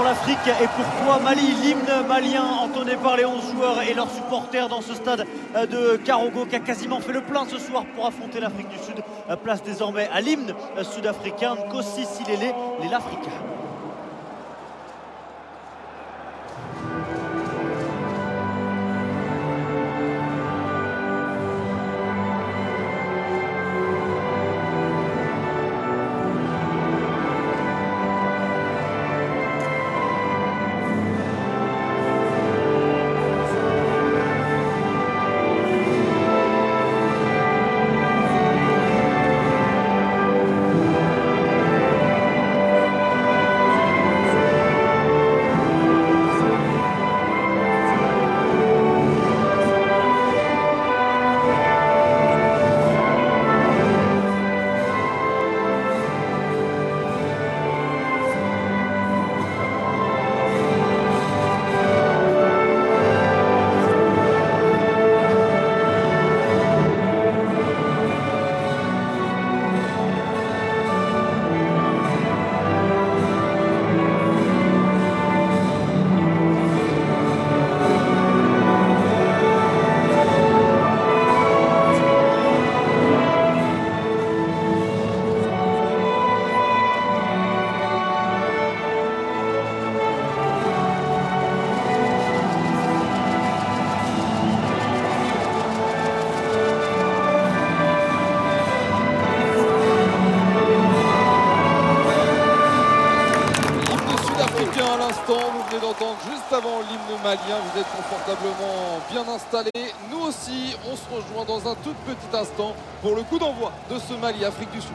l'Afrique est pour toi Mali, l'hymne malien entonné par les 11 joueurs et leurs supporters dans ce stade de Karongo qui a quasiment fait le plein ce soir pour affronter l'Afrique du Sud. Place désormais à l'hymne sud-africain, Kossi Silele, les juste avant l'hymne malien. Vous êtes confortablement bien installés. Nous aussi, on se rejoint dans un tout petit instant pour le coup d'envoi de ce Mali Afrique du Sud.